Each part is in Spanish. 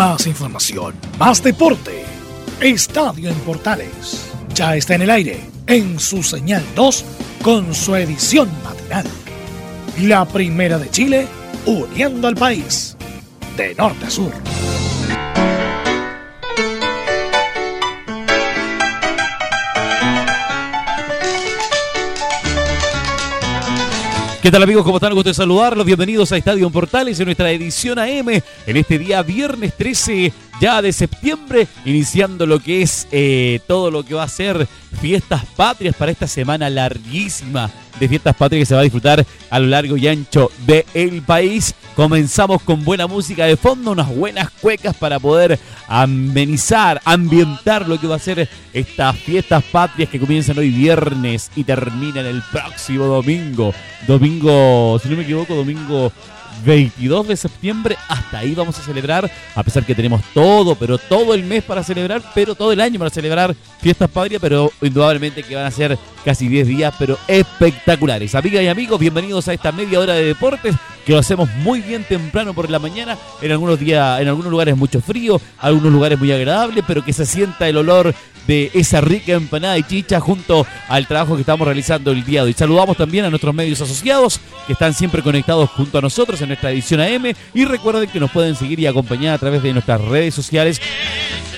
Más información, más deporte. Estadio en Portales. Ya está en el aire, en su señal 2, con su edición matinal. La primera de Chile, uniendo al país, de norte a sur. ¿Qué tal amigos? ¿Cómo están? Gusto de saludarlos. Bienvenidos a Estadio Portales en nuestra edición AM en este día viernes 13 ya de septiembre, iniciando lo que es eh, todo lo que va a ser fiestas patrias para esta semana larguísima de fiestas patrias que se va a disfrutar a lo largo y ancho del país. Comenzamos con buena música de fondo, unas buenas cuecas para poder amenizar, ambientar lo que va a ser estas fiestas patrias que comienzan hoy viernes y terminan el próximo domingo. Domingo, si no me equivoco, domingo 22 de septiembre. Hasta ahí vamos a celebrar, a pesar que tenemos todo, pero todo el mes para celebrar, pero todo el año para celebrar fiestas patrias, pero indudablemente que van a ser casi 10 días, pero espectaculares. Amigas y amigos, bienvenidos a esta media hora de deportes que lo hacemos muy bien temprano por la mañana, en algunos días, en algunos lugares mucho frío, algunos lugares muy agradables, pero que se sienta el olor de esa rica empanada y chicha junto al trabajo que estamos realizando el día de hoy. Saludamos también a nuestros medios asociados que están siempre conectados junto a nosotros en nuestra edición AM y recuerden que nos pueden seguir y acompañar a través de nuestras redes sociales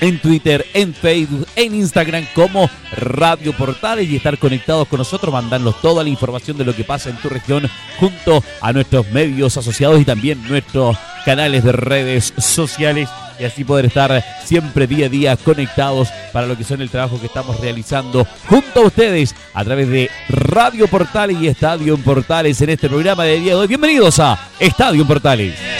en Twitter, en Facebook, en Instagram como Radio Portales y estar conectados con nosotros, mandarnos toda la información de lo que pasa en tu región junto a nuestros medios asociados y también nuestros canales de redes sociales y así poder estar siempre día a día conectados para lo que son el trabajo que estamos realizando junto a ustedes a través de Radio Portales y Estadio Portales en este programa de día de hoy. Bienvenidos a Estadio Portales.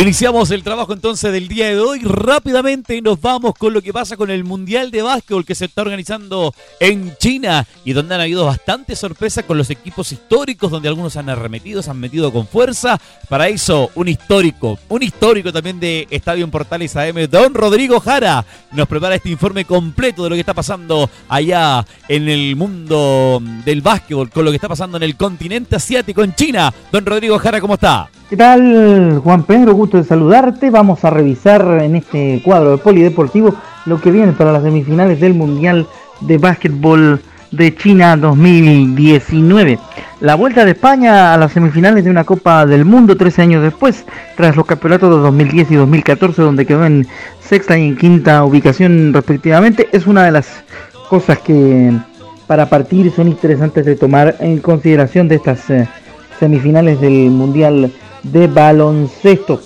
Iniciamos el trabajo entonces del día de hoy. Rápidamente nos vamos con lo que pasa con el Mundial de Básquetbol que se está organizando en China y donde han habido bastantes sorpresas con los equipos históricos, donde algunos han arremetido, se han metido con fuerza. Para eso, un histórico, un histórico también de Estadio en Portales AM, don Rodrigo Jara, nos prepara este informe completo de lo que está pasando allá en el mundo del básquetbol, con lo que está pasando en el continente asiático, en China. Don Rodrigo Jara, ¿cómo está? ¿Qué tal, Juan Pedro? Gusto de saludarte. Vamos a revisar en este cuadro de polideportivo lo que viene para las semifinales del Mundial de Básquetbol de China 2019. La vuelta de España a las semifinales de una Copa del Mundo 13 años después, tras los campeonatos de 2010 y 2014, donde quedó en sexta y en quinta ubicación respectivamente, es una de las cosas que para partir son interesantes de tomar en consideración de estas eh, semifinales del Mundial de baloncesto.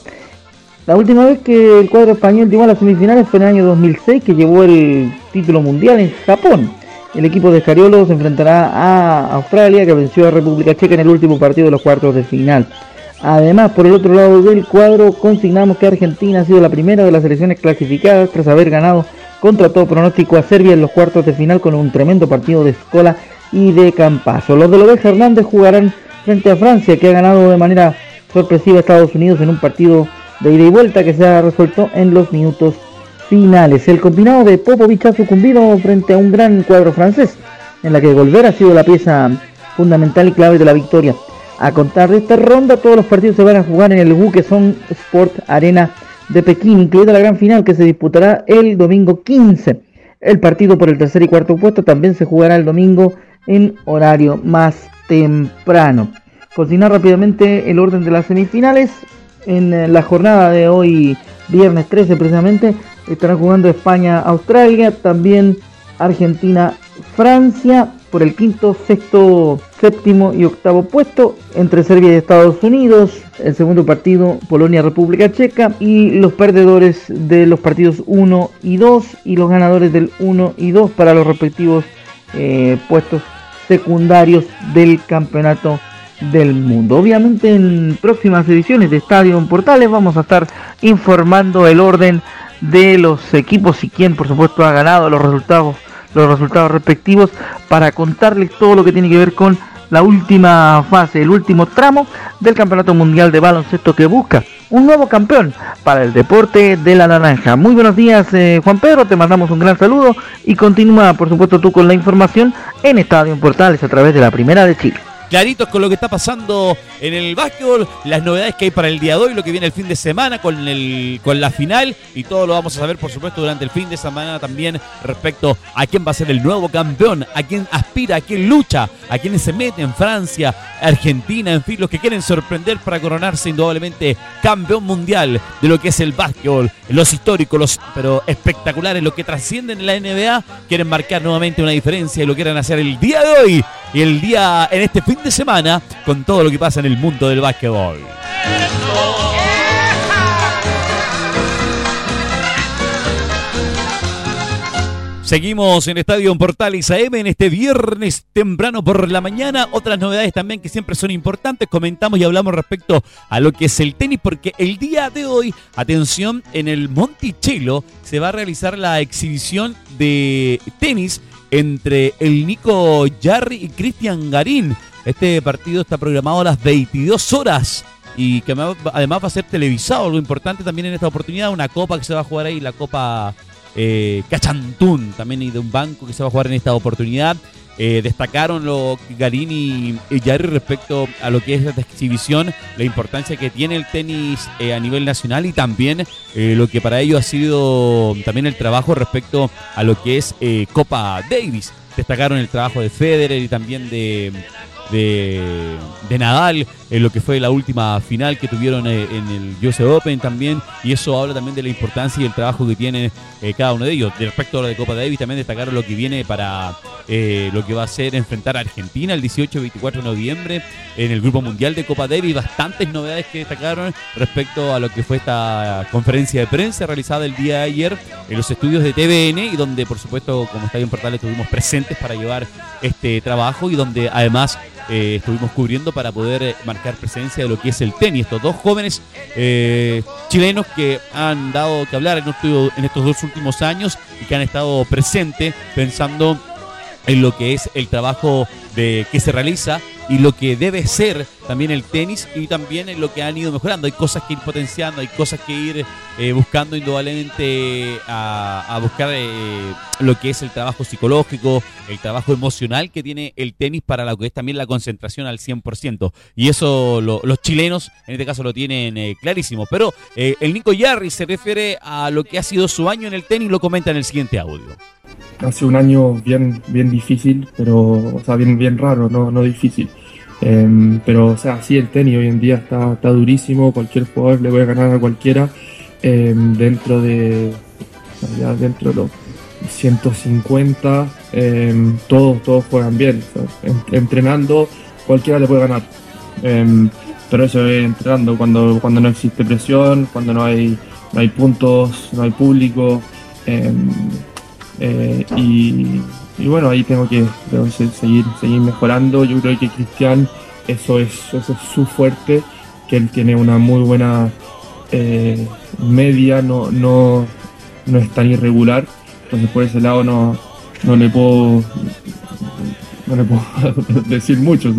La última vez que el cuadro español llegó a las semifinales fue en el año 2006 que llevó el título mundial en Japón. El equipo de Scariolo se enfrentará a Australia que venció a República Checa en el último partido de los cuartos de final. Además, por el otro lado del cuadro, consignamos que Argentina ha sido la primera de las selecciones clasificadas tras haber ganado contra todo pronóstico a Serbia en los cuartos de final con un tremendo partido de escola y de campazo. Los de Lobeja Hernández jugarán frente a Francia, que ha ganado de manera sorpresiva a Estados Unidos en un partido de ida y vuelta que se ha resuelto en los minutos finales. El combinado de Popovich ha sucumbido frente a un gran cuadro francés, en la que Volver ha sido la pieza fundamental y clave de la victoria. A contar de esta ronda, todos los partidos se van a jugar en el Son Sport Arena de Pekín, incluida la gran final que se disputará el domingo 15. El partido por el tercer y cuarto puesto también se jugará el domingo en horario más temprano. Cocinar rápidamente el orden de las semifinales. En eh, la jornada de hoy, viernes 13 precisamente, estarán jugando España-Australia, también Argentina-Francia por el quinto, sexto, séptimo y octavo puesto entre Serbia y Estados Unidos. El segundo partido, Polonia-República Checa. Y los perdedores de los partidos 1 y 2 y los ganadores del 1 y 2 para los respectivos eh, puestos secundarios del campeonato del mundo. Obviamente en próximas ediciones de Estadio en Portales vamos a estar informando el orden de los equipos y quién por supuesto ha ganado los resultados los resultados respectivos para contarles todo lo que tiene que ver con la última fase, el último tramo del Campeonato Mundial de Baloncesto que busca un nuevo campeón para el deporte de la naranja. Muy buenos días eh, Juan Pedro, te mandamos un gran saludo y continúa por supuesto tú con la información en Estadio en Portales a través de la Primera de Chile. Claritos con lo que está pasando en el básquetbol, las novedades que hay para el día de hoy, lo que viene el fin de semana con, el, con la final y todo lo vamos a saber, por supuesto, durante el fin de semana también respecto a quién va a ser el nuevo campeón, a quién aspira, a quién lucha, a quién se mete en Francia, Argentina, en fin, los que quieren sorprender para coronarse indudablemente campeón mundial de lo que es el básquetbol, los históricos, los pero espectaculares, los que trascienden en la NBA, quieren marcar nuevamente una diferencia y lo quieren hacer el día de hoy y el día en este fin de semana con todo lo que pasa en el mundo del básquetbol. Seguimos en Estadio Portales AM en este viernes temprano por la mañana. Otras novedades también que siempre son importantes. Comentamos y hablamos respecto a lo que es el tenis, porque el día de hoy, atención, en el Monticello se va a realizar la exhibición de tenis entre el Nico Jarry y Cristian Garín. Este partido está programado a las 22 horas y que además va a ser televisado. Lo importante también en esta oportunidad, una copa que se va a jugar ahí, la Copa eh, Cachantún, también y de un banco que se va a jugar en esta oportunidad. Eh, destacaron lo Garini y Jarry respecto a lo que es esta exhibición, la importancia que tiene el tenis eh, a nivel nacional y también lo que para ello ha sido también el trabajo respecto a lo que es Copa Davis. Destacaron el trabajo de Federer y también de, de, de Nadal en lo que fue la última final que tuvieron eh, en el US Open también, y eso habla también de la importancia y el trabajo que tiene eh, cada uno de ellos. Respecto a lo de Copa Davis, también destacaron lo que viene para eh, lo que va a ser enfrentar a Argentina el 18 y 24 de noviembre en el Grupo Mundial de Copa Davis. Bastantes novedades que destacaron respecto a lo que fue esta conferencia de prensa realizada el día de ayer en los estudios de TVN y donde, por supuesto, como está bien Portal, estuvimos presentes para llevar este trabajo y donde además estuvimos cubriendo para poder marcar presencia de lo que es el tenis. Estos dos jóvenes eh, chilenos que han dado que hablar en, en estos dos últimos años y que han estado presentes pensando en lo que es el trabajo de, que se realiza y lo que debe ser también el tenis y también en lo que han ido mejorando. Hay cosas que ir potenciando, hay cosas que ir eh, buscando indudablemente a, buscar eh, lo que es el trabajo psicológico, el trabajo emocional que tiene el tenis para lo que es también la concentración al 100%. Y eso los chilenos en este caso lo tienen eh, clarísimo. Pero el Nico Yarri se refiere a lo que ha sido su año en el tenis, lo comenta en el siguiente audio. Hace un año bien, bien difícil, pero, o sea, bien, bien raro, no, no difícil. Em, pero, o sea, sí, el tenis hoy en día está, está durísimo, cualquier jugador le puede ganar a cualquiera em, dentro de, ya dentro de los 150, em, todos, todos juegan bien. entrenando, cualquiera le puede ganar. pero eso es entrenando cuando, cuando no existe presión, cuando no hay, no hay puntos, no hay público. Eh, y, bueno, ahí tengo que, seguir, seguir mejorando. Yo creo que Cristian, eso es, eso es su fuerte, que él tiene una muy buena eh, media, no, no, no es tan irregular. Entonces por ese lado no, no le puedo no le puedo decir mucho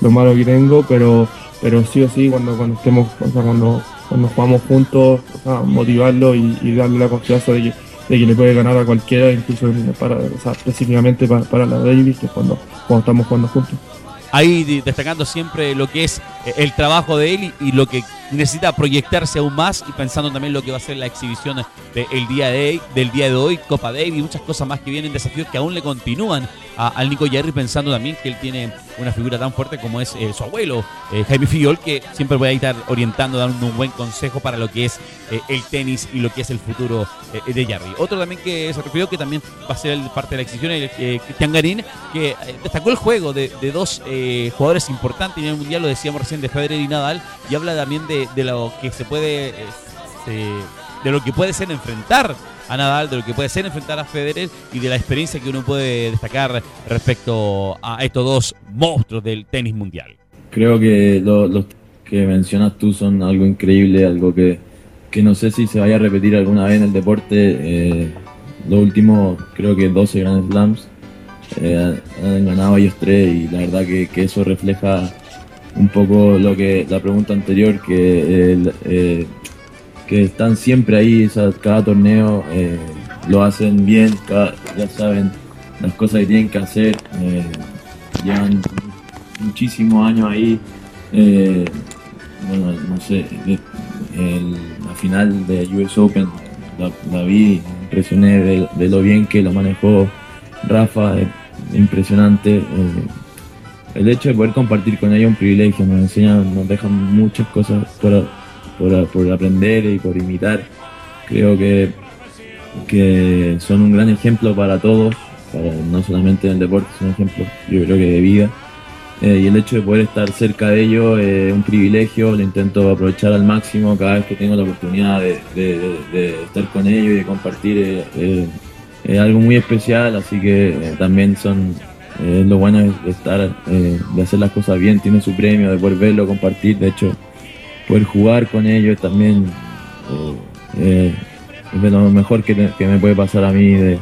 lo malo que tengo, pero pero sí o sí cuando cuando estemos, cuando, cuando jugamos juntos, motivarlo y, y darle la confianza de que de que le puede ganar a cualquiera, incluso para, específicamente para, la Davis, que es cuando, cuando estamos jugando juntos. Ahí destacando siempre lo que es eh, el trabajo de él y, lo que necesita proyectarse aún más y pensando también lo que va a ser la exhibición del día de, del día de hoy, Copa Davis y muchas cosas más que vienen, desafíos que aún le continúan al Nico Jerry pensando también que él tiene una figura tan fuerte como es eh, su abuelo, eh, Jaime Fillol, que siempre puede estar orientando, dando un buen consejo para lo que es el tenis y lo que es el futuro de Jerry. Otro también que se refirió que también va a ser parte de la exhibición, es Cristian Garín, que destacó el juego de, dos jugadores importantes en el Mundial, lo decíamos recién, de Federer y Nadal, y habla también de, lo que se puede, este, de lo que puede ser enfrentar a Nadal, de lo que puede ser enfrentar a Federer y de la experiencia que uno puede destacar respecto a estos dos monstruos del tenis mundial. Creo que los que mencionas tú son algo increíble, algo que, que, no sé si se vaya a repetir alguna vez en el deporte. Eh, los últimos, creo que 12 Grand Slams eh, han ganado ellos tres y la verdad que, que eso refleja un poco lo que la pregunta anterior, que, eh, que están siempre ahí, cada torneo eh, lo hacen bien, ya saben las cosas que tienen que hacer, eh, llevan muchísimos años ahí. Eh, bueno, no sé, la final de US Open la, vi, impresioné de, lo bien que lo manejó Rafa, impresionante. El hecho de poder compartir con ella un privilegio, nos enseñan, nos dejan muchas cosas por, por, aprender y por imitar. Creo que, que son un gran ejemplo para todos, no solamente en el deporte, son un ejemplo, yo creo que de vida. Eh, y el hecho de poder estar cerca de ellos es un privilegio, lo intento aprovechar al máximo cada vez que tengo la oportunidad de, estar con ellos y de compartir. Eh, eh, es algo muy especial, así que también son lo bueno de estar, de hacer las cosas bien, tiene su premio, de poder verlo, compartir, de hecho, poder jugar con ellos también es de lo mejor que, me puede pasar a mí de,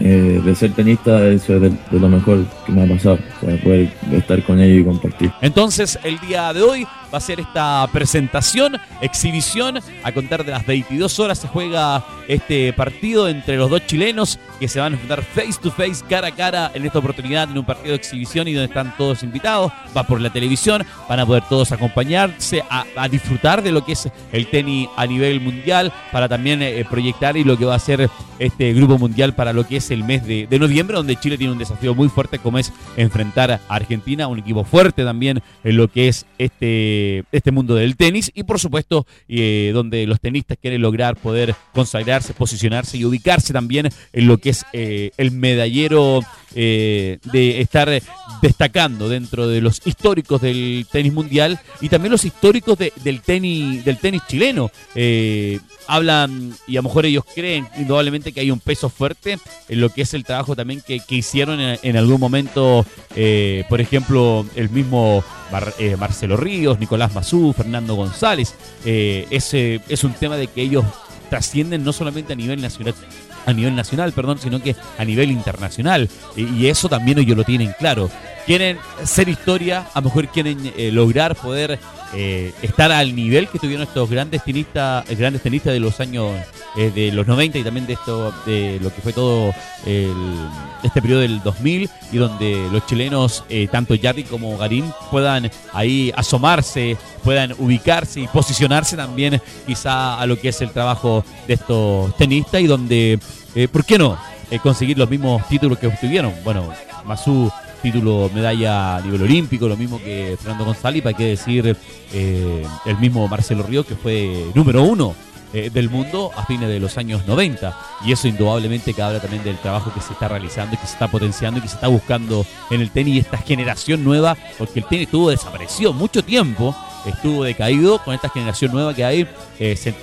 eh, de ser tenista, eso es de, lo mejor que me ha pasado, poder estar con ellos y compartir. Entonces, el día de hoy va a ser esta presentación, exhibición. A contar de las 22 horas se juega este partido entre los dos chilenos que se van a enfrentar face to face, cara a cara en esta oportunidad en un partido de exhibición y donde están todos invitados. Va por la televisión, van a poder todos acompañarse a, disfrutar de lo que es el tenis a nivel mundial para también eh, proyectar y lo que va a ser este grupo mundial para lo que es el mes de, de noviembre, donde Chile tiene un desafío muy fuerte como es enfrentar a Argentina, un equipo fuerte también en lo que es este este mundo del tenis y por supuesto eh, donde los tenistas quieren lograr poder consagrarse, posicionarse y ubicarse también en lo que es eh, el medallero eh, de estar destacando dentro de los históricos del tenis mundial y también los históricos del tenis del tenis chileno. hablan y a lo mejor ellos creen indudablemente que hay un peso fuerte en lo que es el trabajo también que, hicieron en, algún momento, por ejemplo, el mismo eh, Marcelo Ríos, Nicolás Mazú, Fernando González. Eh, ese es un tema de que ellos trascienden no solamente a nivel nacional, a nivel nacional, perdón, sino que a nivel internacional. Y, eso también ellos lo tienen claro. Quieren ser historia, a lo mejor quieren eh, lograr poder eh, estar al nivel que tuvieron estos grandes tenistas, eh, grandes tenistas de los años de los 90 y también de esto de lo que fue todo este periodo del 2000 y donde los chilenos tanto Yardi como Garín puedan ahí asomarse, puedan ubicarse y posicionarse también quizá a lo que es el trabajo de estos tenistas y donde ¿por qué no? conseguir los mismos títulos que obtuvieron. Bueno, Masú título medalla a nivel olímpico, lo mismo que Fernando González, hay que decir eh, el mismo Marcelo Río, que fue número uno eh, del mundo a fines de los años 90. Y eso indudablemente que habla también del trabajo que se está realizando y que se está potenciando y que se está buscando en el tenis esta generación nueva, porque el tenis estuvo desaparecido mucho tiempo, estuvo decaído, con esta generación nueva que hay, eh, se,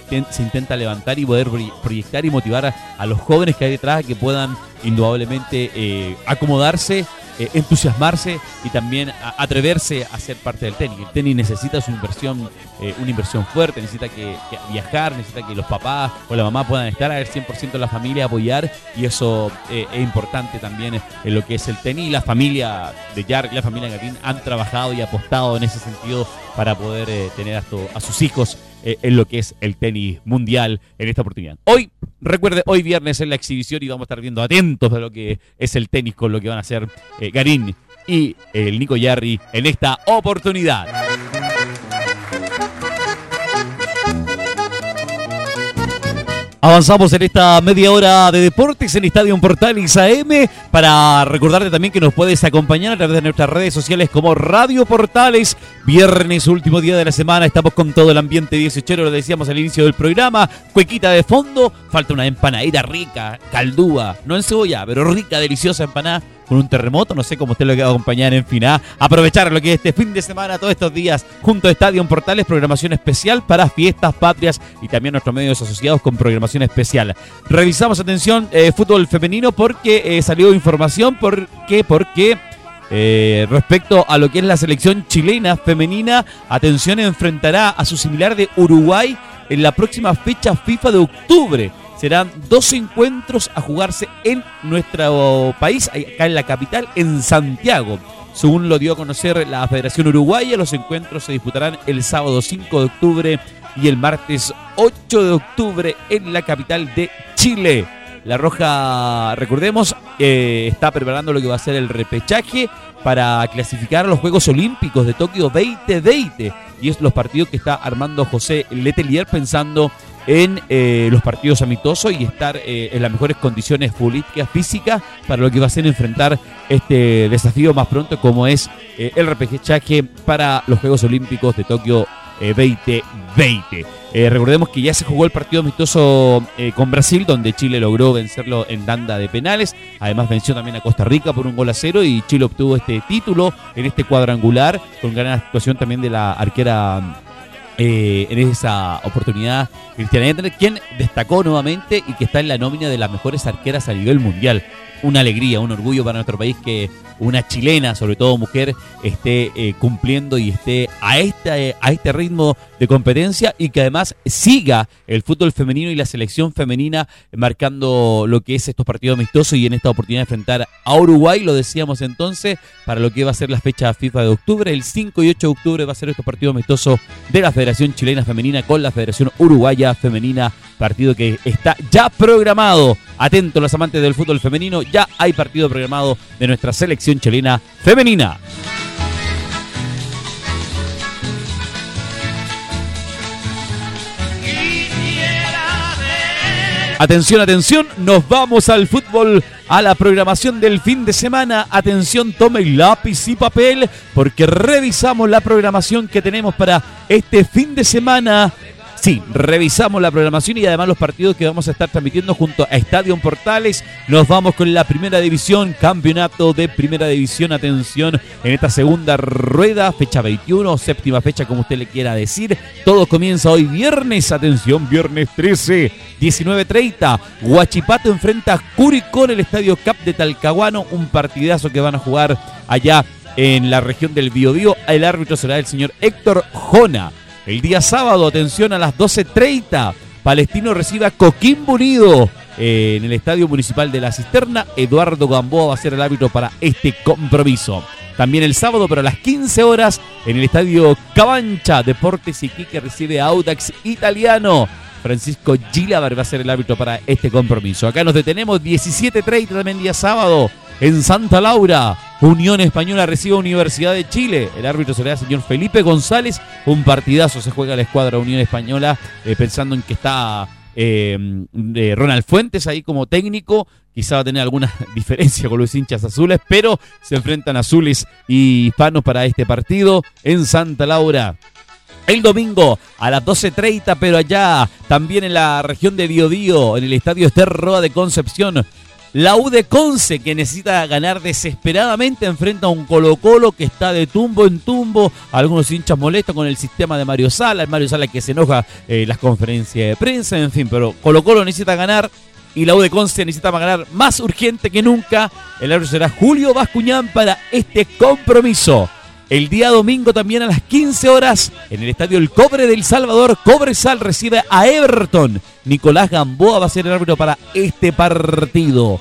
intenta levantar y poder proyectar y motivar a, los jóvenes que hay detrás que puedan indudablemente acomodarse eh, entusiasmarse y también atreverse a ser parte del tenis. El tenis necesita su inversión, eh, una inversión fuerte, necesita que, viajar, necesita que los papás o la mamá puedan estar al 100% de la familia, apoyar y eso eh, es importante también en lo que es el tenis. La familia de Jark, la familia Gatín han trabajado y apostado en ese sentido para poder tener a sus hijos en lo que es el tenis mundial en esta oportunidad. Hoy Recuerde, hoy viernes en la exhibición y vamos a estar viendo atentos de lo que es el tenis con lo que van a hacer eh, Garín y el Nico Yarri en esta oportunidad. Avanzamos en esta media hora de deportes en Estadio Portales AM para recordarte también que nos puedes acompañar a través de nuestras redes sociales como Radio Portales. Viernes, último día de la semana, estamos con todo el ambiente 18, lo decíamos al inicio del programa. Cuequita de fondo, falta una empanadita rica, caldúa, no en cebolla, pero rica, deliciosa empanada con un terremoto. No sé cómo usted lo que va a en final. Aprovechar lo que es este fin de semana, todos estos días, junto a Estadio Portales, programación especial para fiestas patrias y también nuestros medios asociados con programación especial. Revisamos, atención, eh, fútbol femenino porque eh, salió información. ¿Por qué? Porque. Eh, respecto a lo que es la selección chilena femenina, atención, enfrentará a su similar de Uruguay en la próxima fecha FIFA de octubre. Serán dos encuentros a jugarse en nuestro país, acá en la capital, en Santiago. Según lo dio a conocer la Federación Uruguaya, los encuentros se disputarán el sábado 5 de octubre y el martes 8 de octubre en la capital de Chile. La Roja, recordemos, eh, está preparando lo que va a ser el repechaje para clasificar a los Juegos Olímpicos de Tokio 2020. Y es los partidos que está armando José Letelier pensando en eh, los partidos amistosos y estar eh, en las mejores condiciones políticas, físicas, para lo que va a ser enfrentar este desafío más pronto como es eh, el repechaje para los Juegos Olímpicos de Tokio 2020. recordemos que ya se jugó el partido amistoso con Brasil, donde Chile logró vencerlo en tanda de penales. Además venció también a Costa Rica por un gol a cero y Chile obtuvo este título en este cuadrangular con gran actuación también de la arquera eh, en esa oportunidad Cristiana Ender, quien destacó nuevamente y que está en la nómina de las mejores arqueras a nivel mundial. Una alegría, un orgullo para nuestro país que una chilena, sobre todo mujer, esté eh, cumpliendo y esté a este, a este ritmo de competencia y que además siga el fútbol femenino y la selección femenina marcando lo que es estos partidos amistosos y en esta oportunidad de enfrentar a Uruguay, lo decíamos entonces, para lo que va a ser la fecha FIFA de octubre. El 5 y 8 de octubre va a ser estos partidos amistosos de la Federación Chilena Femenina con la Federación Uruguaya Femenina, partido que está ya programado. Atentos los amantes del fútbol femenino, ya hay partido programado de nuestra selección chilena femenina. Atención, atención, nos vamos al fútbol, a la programación del fin de semana. Atención, tome lápiz y papel porque revisamos la programación que tenemos para este fin de semana Sí, revisamos la programación y además los partidos que vamos a estar transmitiendo junto a Estadio Portales. Nos vamos con la primera división, campeonato de primera división. Atención en esta segunda rueda, fecha 21, séptima fecha como usted le quiera decir. Todo comienza hoy viernes, atención, viernes 13, 19.30. Huachipato enfrenta a Curicó en el Estadio Cap de Talcahuano, un partidazo que van a jugar allá en la región del Biobío. El árbitro será el señor Héctor Jona. El día sábado, atención a las 12.30, Palestino recibe a Coquimbo Unido eh, en el Estadio Municipal de La Cisterna. Eduardo Gamboa va a ser el árbitro para este compromiso. También el sábado, pero a las 15 horas, en el Estadio Cabancha, Deportes Iquique recibe a Audax Italiano. Francisco Gilabar va a ser el árbitro para este compromiso. Acá nos detenemos 17.30 también día sábado en Santa Laura. Unión Española recibe a Universidad de Chile. El árbitro será el señor Felipe González. Un partidazo se juega la escuadra Unión Española eh, pensando en que está eh, Ronald Fuentes ahí como técnico. Quizá va a tener alguna diferencia con los hinchas azules, pero se enfrentan azules y hispanos para este partido en Santa Laura. El domingo a las 12.30, pero allá también en la región de Biodío, en el estadio Ester Roa de Concepción, la U de Conce, que necesita ganar desesperadamente, enfrenta a un Colo Colo que está de tumbo en tumbo. Algunos hinchas molestos con el sistema de Mario Sala. El Mario Sala que se enoja en las conferencias de prensa, en fin. Pero Colo Colo necesita ganar y la U de Conce necesita ganar más urgente que nunca. El árbitro será Julio Bascuñán para este compromiso. El día domingo también a las 15 horas en el estadio El Cobre del Salvador, Cobresal recibe a Everton. Nicolás Gamboa va a ser el árbitro para este partido.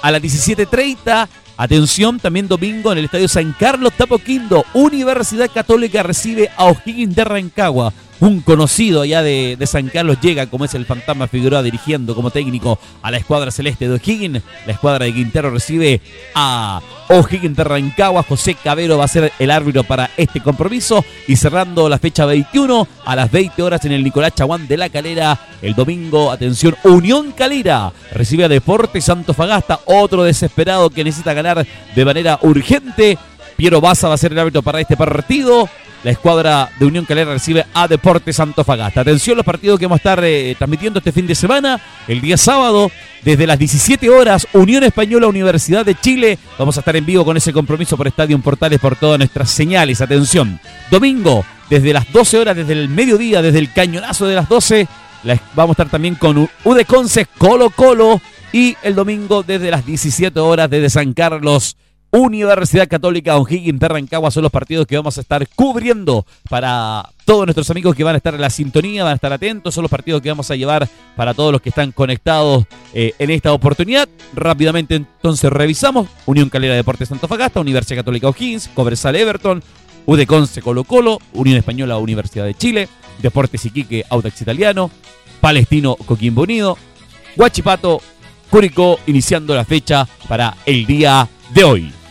A las 17.30, atención, también domingo en el estadio San Carlos Tapoquindo, Universidad Católica recibe a O'Higgins de Rancagua un conocido allá de, San Carlos llega, como es el fantasma Figueroa, dirigiendo como técnico a la escuadra celeste de O'Higgins. La escuadra de Quintero recibe a O'Higgins de Rancagua. José Cabero va a ser el árbitro para este compromiso. Y cerrando la fecha 21 a las 20 horas en el Nicolás Chaguán de la Calera. El domingo, atención, Unión Calera recibe a Deportes Santo Fagasta, otro desesperado que necesita ganar de manera urgente. Piero Baza va a ser el árbitro para este partido. La escuadra de Unión Calera recibe a Deportes Antofagasta. Atención los partidos que vamos a estar eh, transmitiendo este fin de semana. El día sábado, desde las 17 horas, Unión Española, Universidad de Chile. Vamos a estar en vivo con ese compromiso por Estadio Portales por todas nuestras señales. Atención. Domingo, desde las 12 horas, desde el mediodía, desde el cañonazo de las 12. vamos a estar también con Udeconce Colo Colo. Y el domingo, desde las 17 horas, desde San Carlos. Universidad Católica O'Higgins de Rancagua son los partidos que vamos a estar cubriendo para todos nuestros amigos que van a estar en la sintonía, van a estar atentos, son los partidos que vamos a llevar para todos los que están conectados eh, en esta oportunidad. Rápidamente entonces revisamos Unión Calera Deportes Fagasta, Universidad Católica O'Higgins, Cobresal Everton, Conce Colo Colo, Unión Española Universidad de Chile, Deportes Iquique Audax Italiano, Palestino Coquimbo Unido, Huachipato, Curicó, iniciando la fecha para el día de hoy.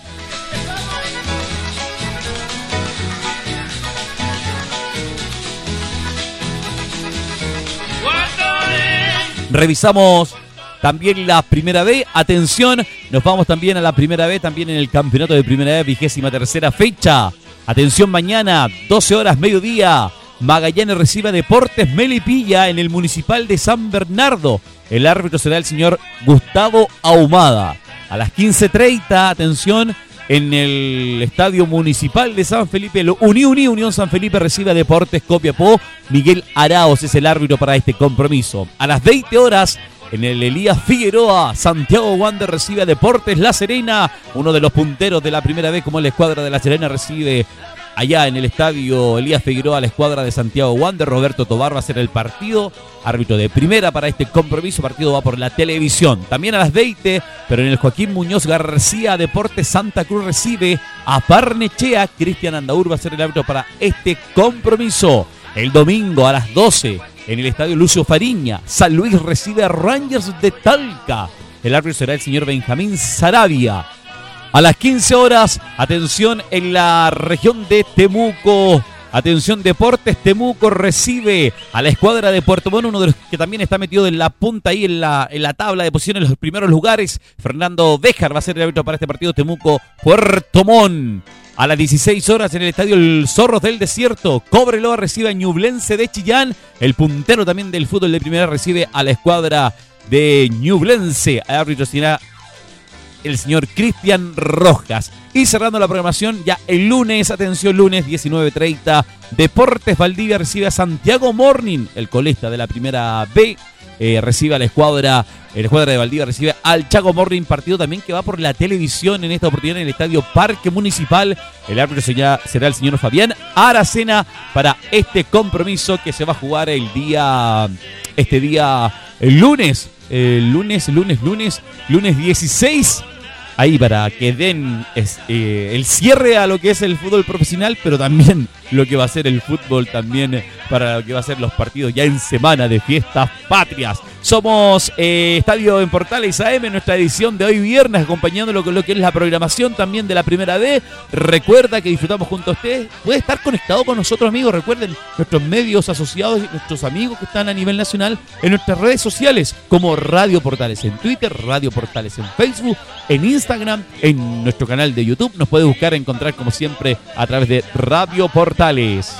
Revisamos también la primera B. Atención, nos vamos también a la primera B, también en el campeonato de primera B, vigésima tercera fecha. Atención mañana, 12 horas, mediodía. Magallanes recibe Deportes Melipilla en el Municipal de San Bernardo. El árbitro será el señor Gustavo Ahumada. A las 15.30, atención, en el Estadio Municipal de San Felipe, Unión Unión San Felipe recibe a Deportes Copiapó. Miguel Araos es el árbitro para este compromiso. A las 20 horas, en el Elías Figueroa, Santiago Wander recibe a Deportes La Serena. Uno de los punteros de la primera vez, como la escuadra de La Serena recibe allá en el estadio Elías Figueroa, la escuadra de Santiago Wander. Roberto Tobar va a ser el partido, árbitro de primera para este compromiso. Partido va por la televisión. También a las 20, pero en el Joaquín Muñoz García, Deportes Santa Cruz recibe a Parnechea. Cristian Andaur va a ser el árbitro para este compromiso. El domingo a las 12, en el estadio Lucio Fariña, San Luis recibe a Rangers de Talca. El árbitro será el señor Benjamín Sarabia. A las 15 horas, atención en la región de Temuco. Atención Deportes, Temuco recibe a la escuadra de Puerto Montt, uno de los que también está metido en la punta ahí en la, en la tabla de posiciones en los primeros lugares. Fernando Béjar va a ser el árbitro para este partido Temuco Puerto Montt. A las 16 horas en el estadio El Zorros del Desierto, Cobreloa recibe a Ñublense de Chillán. El puntero también del fútbol de primera recibe a la escuadra de Ñublense. Árbitro será el señor Cristian Rojas. Y cerrando la programación, ya el lunes, atención, lunes 19.30, Deportes Valdivia recibe a Santiago Morning, el colista de la primera B. Eh, recibe a la escuadra, la escuadra de Valdivia recibe al Chago Morning, partido también que va por la televisión en esta oportunidad en el Estadio Parque Municipal. El árbitro será, el señor Fabián Aracena para este compromiso que se va a jugar el día, este día, el lunes, el lunes, lunes, lunes, lunes 16 ahí para que den eh, el cierre a lo que es el fútbol profesional, pero también lo que va a ser el fútbol también para lo que va a ser los partidos ya en semana de fiestas patrias. Somos eh, Estadio en Portales AM, nuestra edición de hoy viernes, acompañándolo con lo que es la programación también de la primera D. Recuerda que disfrutamos junto a ustedes. Puede estar conectado con nosotros, amigos. Recuerden nuestros medios asociados y nuestros amigos que están a nivel nacional en nuestras redes sociales, como Radio Portales en Twitter, Radio Portales en Facebook, en Instagram, en nuestro canal de YouTube. Nos puede buscar, encontrar como siempre a través de Radio Portales.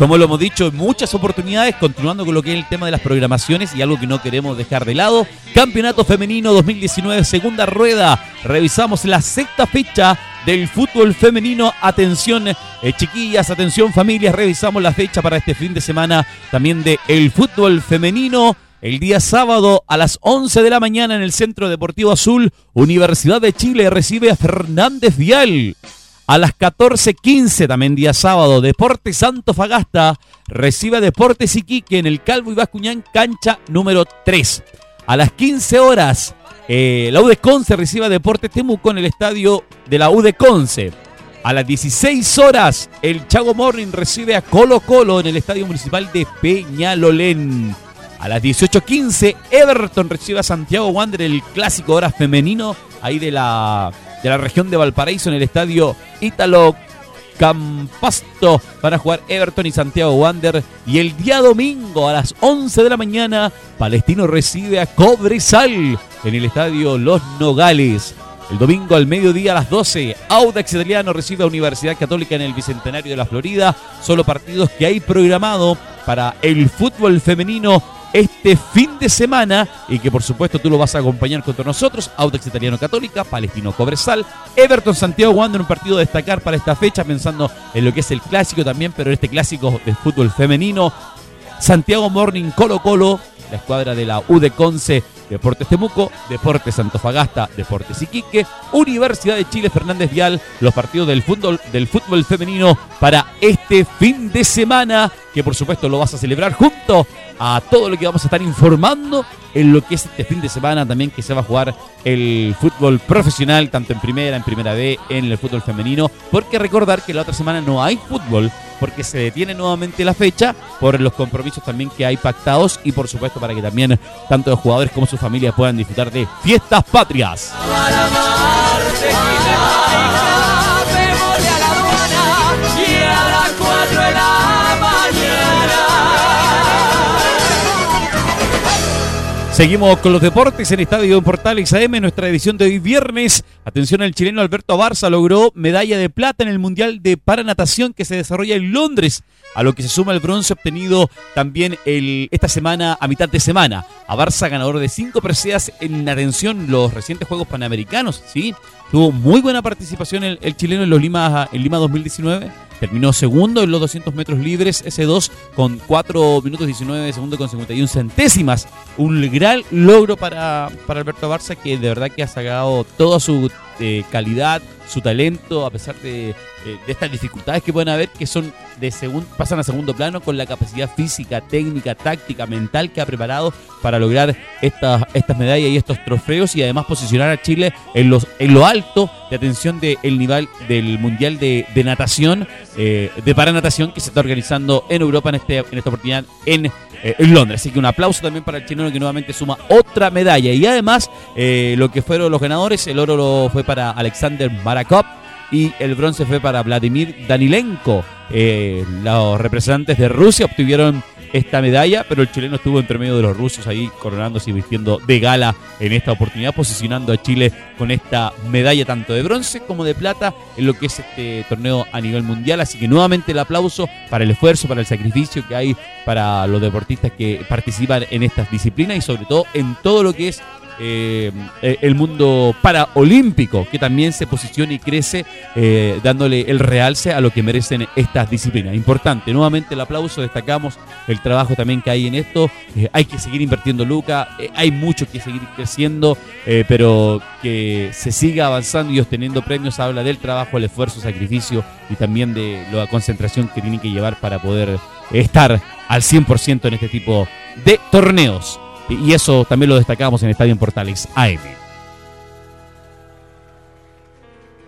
Como lo hemos dicho en muchas oportunidades, continuando con lo que es el tema de las programaciones y algo que no queremos dejar de lado, Campeonato Femenino 2019, segunda rueda. Revisamos la sexta fecha del fútbol femenino. Atención, eh, chiquillas, atención, familias. Revisamos la fecha para este fin de semana también de el fútbol femenino. El día sábado a las 11 de la mañana en el Centro Deportivo Azul, Universidad de Chile recibe a Fernández Vial. A las 14.15, también día sábado, Deportes Santo Fagasta recibe a Deportes Iquique en el Calvo y Bascuñán, cancha número 3. A las 15 horas, eh, la UD Conce recibe a Deportes Temuco en el estadio de la UD Conce. A las 16 horas, el Chago Morning recibe a Colo Colo en el estadio municipal de Peñalolén. A las 18.15, Everton recibe a Santiago Wander, el clásico hora femenino ahí de la de la región de Valparaíso en el estadio Ítalo Campasto. Van a jugar Everton y Santiago Wander. Y el día domingo a las 11 de la mañana, Palestino recibe a Cobresal en el estadio Los Nogales. El domingo al mediodía a las 12, Audax Italiano recibe a Universidad Católica en el Bicentenario de la Florida. Solo partidos que hay programado para el fútbol femenino este fin de semana y que por supuesto tú lo vas a acompañar contra nosotros. Audax Italiano Católica, Palestino Cobresal, Everton Santiago Wander, un partido a destacar para esta fecha pensando en lo que es el clásico también, pero este clásico de fútbol femenino. Santiago Morning Colo Colo, la escuadra de la U de Conce, Deportes Temuco, Deportes Antofagasta, Deportes Iquique, Universidad de Chile Fernández Vial, los partidos del fútbol, del fútbol femenino para este fin de semana, que por supuesto lo vas a celebrar junto a todo lo que vamos a estar informando en lo que es este fin de semana también que se va a jugar el fútbol profesional, tanto en primera, en primera B, en el fútbol femenino, porque recordar que la otra semana no hay fútbol, porque se detiene nuevamente la fecha por los compromisos también que hay pactados y por supuesto para que también tanto los jugadores como sus familias puedan disfrutar de fiestas patrias. Seguimos con los deportes en Estadio Portales AM, nuestra edición de hoy viernes. Atención, el chileno Alberto Barça logró medalla de plata en el Mundial de Paranatación que se desarrolla en Londres, a lo que se suma el bronce obtenido también esta semana, a mitad de semana. A Barça, ganador de cinco preseas en atención los recientes Juegos Panamericanos, ¿sí? Tuvo muy buena participación el, el chileno en los Lima, en Lima 2019 Terminó segundo en los 200 metros libres, S2, con 4 minutos 19 segundos con 51 centésimas. Un gran logro para, para Alberto Barça que de verdad que ha sacado toda su eh, calidad, su talento, a pesar de, de, estas dificultades que pueden haber, que son de segundo, pasan a segundo plano con la capacidad física, técnica, táctica, mental que ha preparado para lograr estas, estas medallas y estos trofeos y además posicionar a Chile en, los, en lo alto de atención del nivel del Mundial de, de Natación, eh, de Paranatación que se está organizando en Europa en, este, en esta oportunidad en eh, Londres. Así que un aplauso también para el chileno que nuevamente suma otra medalla. Y además, eh, lo que fueron los ganadores, el oro lo fue para Alexander Y el bronce fue para Vladimir Danilenko. Eh, los representantes de Rusia obtuvieron esta medalla, pero el chileno estuvo entre medio de los rusos ahí coronándose y vistiendo de gala en esta oportunidad, posicionando a Chile con esta medalla tanto de bronce como de plata en lo que es este torneo a nivel mundial. Así que nuevamente el aplauso para el esfuerzo, para el sacrificio que hay para los deportistas que participan en estas disciplinas y sobre todo en todo lo que es eh, eh, el mundo paraolímpico, que también se posiciona y crece, eh, dándole el realce a lo que merecen estas disciplinas. Importante, nuevamente el aplauso, destacamos el trabajo también que hay en esto. Hay que seguir invirtiendo, Luca, hay mucho que seguir creciendo, pero que se siga avanzando y obteniendo premios habla del trabajo, el esfuerzo, sacrificio y también de la concentración que tiene que llevar para poder estar al 100% en este tipo de torneos. Y eso también lo destacamos en Estadio en Portales AM.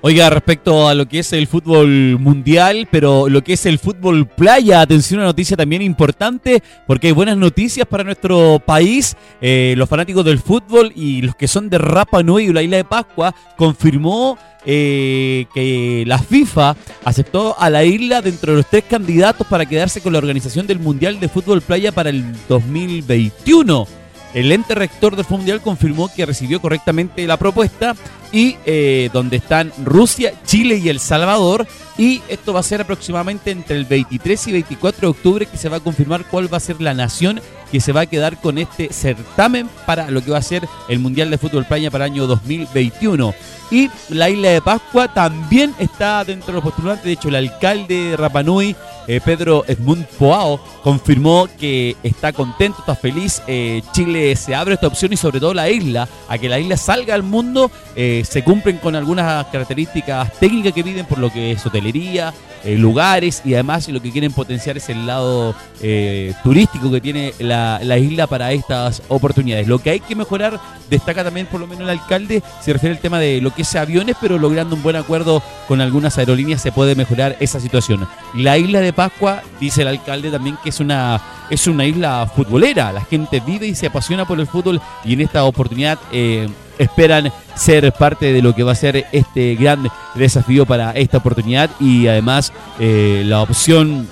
Oiga, respecto a lo que es el fútbol mundial, pero lo que es el fútbol playa, atención una noticia también importante, porque hay buenas noticias para nuestro país. Eh, los fanáticos del fútbol y los que son de Rapa Nui y la isla de Pascua confirmó eh, que la FIFA aceptó a la isla dentro de los tres candidatos para quedarse con la organización del Mundial de Fútbol Playa para el 2021. El ente rector del Mundial confirmó que recibió correctamente la propuesta y eh, donde están Rusia, Chile y El Salvador. Y esto va a ser aproximadamente entre el 23 y 24 de octubre que se va a confirmar cuál va a ser la nación que se va a quedar con este certamen para lo que va a ser el Mundial de Fútbol Playa para el año 2021. Y la isla de Pascua también está dentro de los postulantes. De hecho, el alcalde de Rapanui, eh, Pedro Edmund Poao, confirmó que está contento, está feliz. Eh, Chile se abre esta opción y sobre todo la isla, a que la isla salga al mundo. Eh, se cumplen con algunas características técnicas que piden por lo que es hotelería, panadería eh, lugares y además lo que quieren potenciar es el lado eh, turístico que tiene la, la, isla para estas oportunidades. Lo que hay que mejorar, destaca también por lo menos el alcalde, se refiere al tema de lo que es aviones, pero logrando un buen acuerdo con algunas aerolíneas se puede mejorar esa situación. La isla de Pascua, dice el alcalde también que es una, es una isla futbolera, la gente vive y se apasiona por el fútbol y en esta oportunidad... Eh, esperan ser parte de lo que va a ser este gran desafío para esta oportunidad y además eh, la opción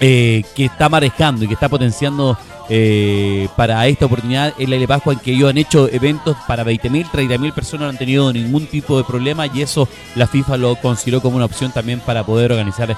eh, que está manejando y que está potenciando eh, para esta oportunidad es la de Pascua en que ellos han hecho eventos para 20.000, 30.000 personas, no han tenido ningún tipo de problema y eso la FIFA lo consideró como una opción también para poder organizar,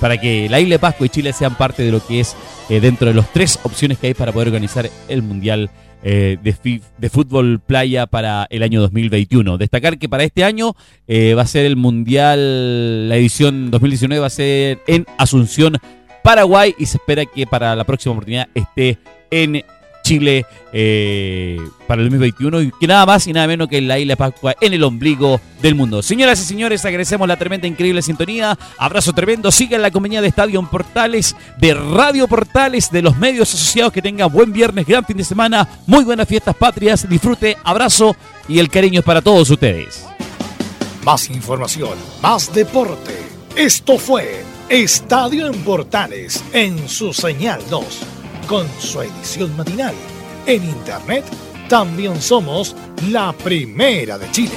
para que la isla de Pascua y Chile sean parte de lo que es dentro de las tres opciones que hay para poder organizar el Mundial eh, de, de, fútbol playa para el año 2021. Destacar que para este año eh, va a ser el Mundial, la edición 2019 va a ser en Asunción, Paraguay y se espera que para la próxima oportunidad esté en Chile eh, para el 2021 y que nada más y nada menos que la isla Pascua en el ombligo del mundo. Señoras y señores, agradecemos la tremenda, increíble sintonía. Abrazo tremendo. Sigan la compañía de Estadio Portales, de Radio Portales, de los medios asociados. Que tengan buen viernes, gran fin de semana, muy buenas fiestas patrias. Disfrute, abrazo y el cariño es para todos ustedes. Más información, más deporte. Esto fue Estadio en Portales en su señal 2 con su edición matinal. En internet también somos la primera de Chile.